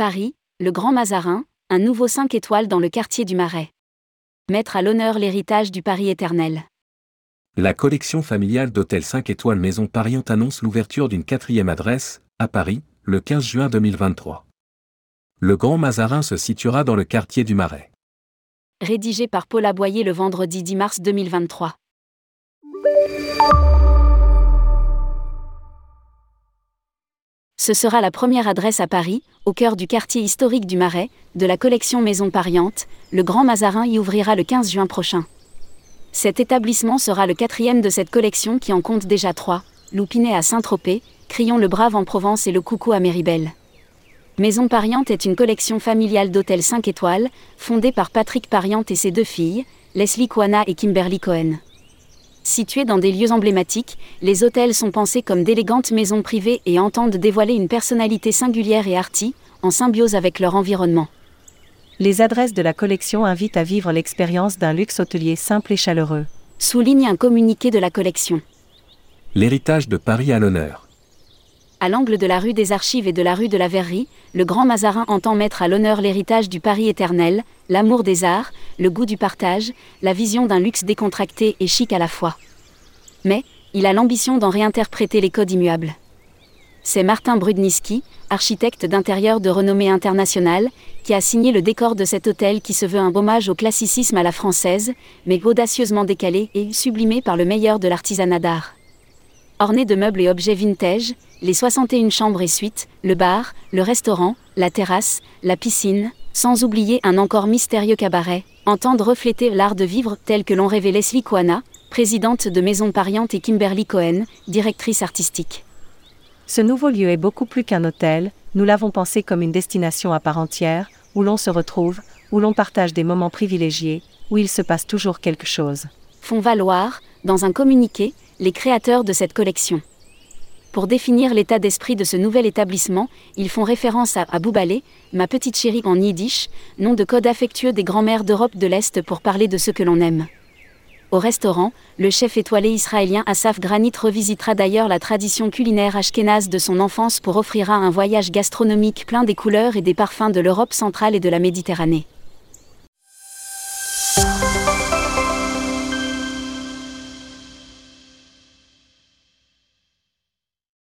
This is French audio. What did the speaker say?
Paris, le Grand Mazarin, un nouveau 5 étoiles dans le quartier du Marais. Mettre à l'honneur l'héritage du Paris éternel. La collection familiale d'hôtels 5 étoiles Maison Pariante annonce l'ouverture d'une quatrième adresse, à Paris, le 15 juin 2023. Le Grand Mazarin se situera dans le quartier du Marais. Rédigé par Paul Aboyer le vendredi 10 mars 2023. Ce sera la première adresse à Paris, au cœur du quartier historique du Marais, de la collection Maison Pariante. Le Grand Mazarin y ouvrira le 15 juin prochain. Cet établissement sera le quatrième de cette collection qui en compte déjà trois Loupinet à Saint-Tropez, Crillon le Brave en Provence et le Coucou à Méribel. Maison Pariante est une collection familiale d'hôtels 5 étoiles, fondée par Patrick Pariante et ses deux filles, Leslie Kwana et Kimberly Cohen. Situés dans des lieux emblématiques, les hôtels sont pensés comme d'élégantes maisons privées et entendent dévoiler une personnalité singulière et arty, en symbiose avec leur environnement. Les adresses de la collection invitent à vivre l'expérience d'un luxe hôtelier simple et chaleureux. Souligne un communiqué de la collection. L'héritage de Paris à l'honneur. À l'angle de la rue des Archives et de la rue de la Verrerie, le Grand Mazarin entend mettre à l'honneur l'héritage du Paris éternel, l'amour des arts, le goût du partage, la vision d'un luxe décontracté et chic à la fois. Mais, il a l'ambition d'en réinterpréter les codes immuables. C'est Martin Brudniski, architecte d'intérieur de renommée internationale, qui a signé le décor de cet hôtel qui se veut un hommage au classicisme à la française, mais audacieusement décalé et sublimé par le meilleur de l'artisanat d'art. Orné de meubles et objets vintage, les 61 chambres et suites, le bar, le restaurant, la terrasse, la piscine, sans oublier un encore mystérieux cabaret, entendent refléter l'art de vivre tel que l'ont rêvé Leslie Kwana, présidente de Maison Pariante et Kimberly Cohen, directrice artistique. Ce nouveau lieu est beaucoup plus qu'un hôtel, nous l'avons pensé comme une destination à part entière, où l'on se retrouve, où l'on partage des moments privilégiés, où il se passe toujours quelque chose. Font valoir, dans un communiqué, les créateurs de cette collection. Pour définir l'état d'esprit de ce nouvel établissement, ils font référence à Abou Balé, ma petite chérie en yiddish, nom de code affectueux des grands-mères d'Europe de l'Est pour parler de ce que l'on aime. Au restaurant, le chef étoilé israélien Asaf Granit revisitera d'ailleurs la tradition culinaire ashkénaze de son enfance pour offrira un voyage gastronomique plein des couleurs et des parfums de l'Europe centrale et de la Méditerranée.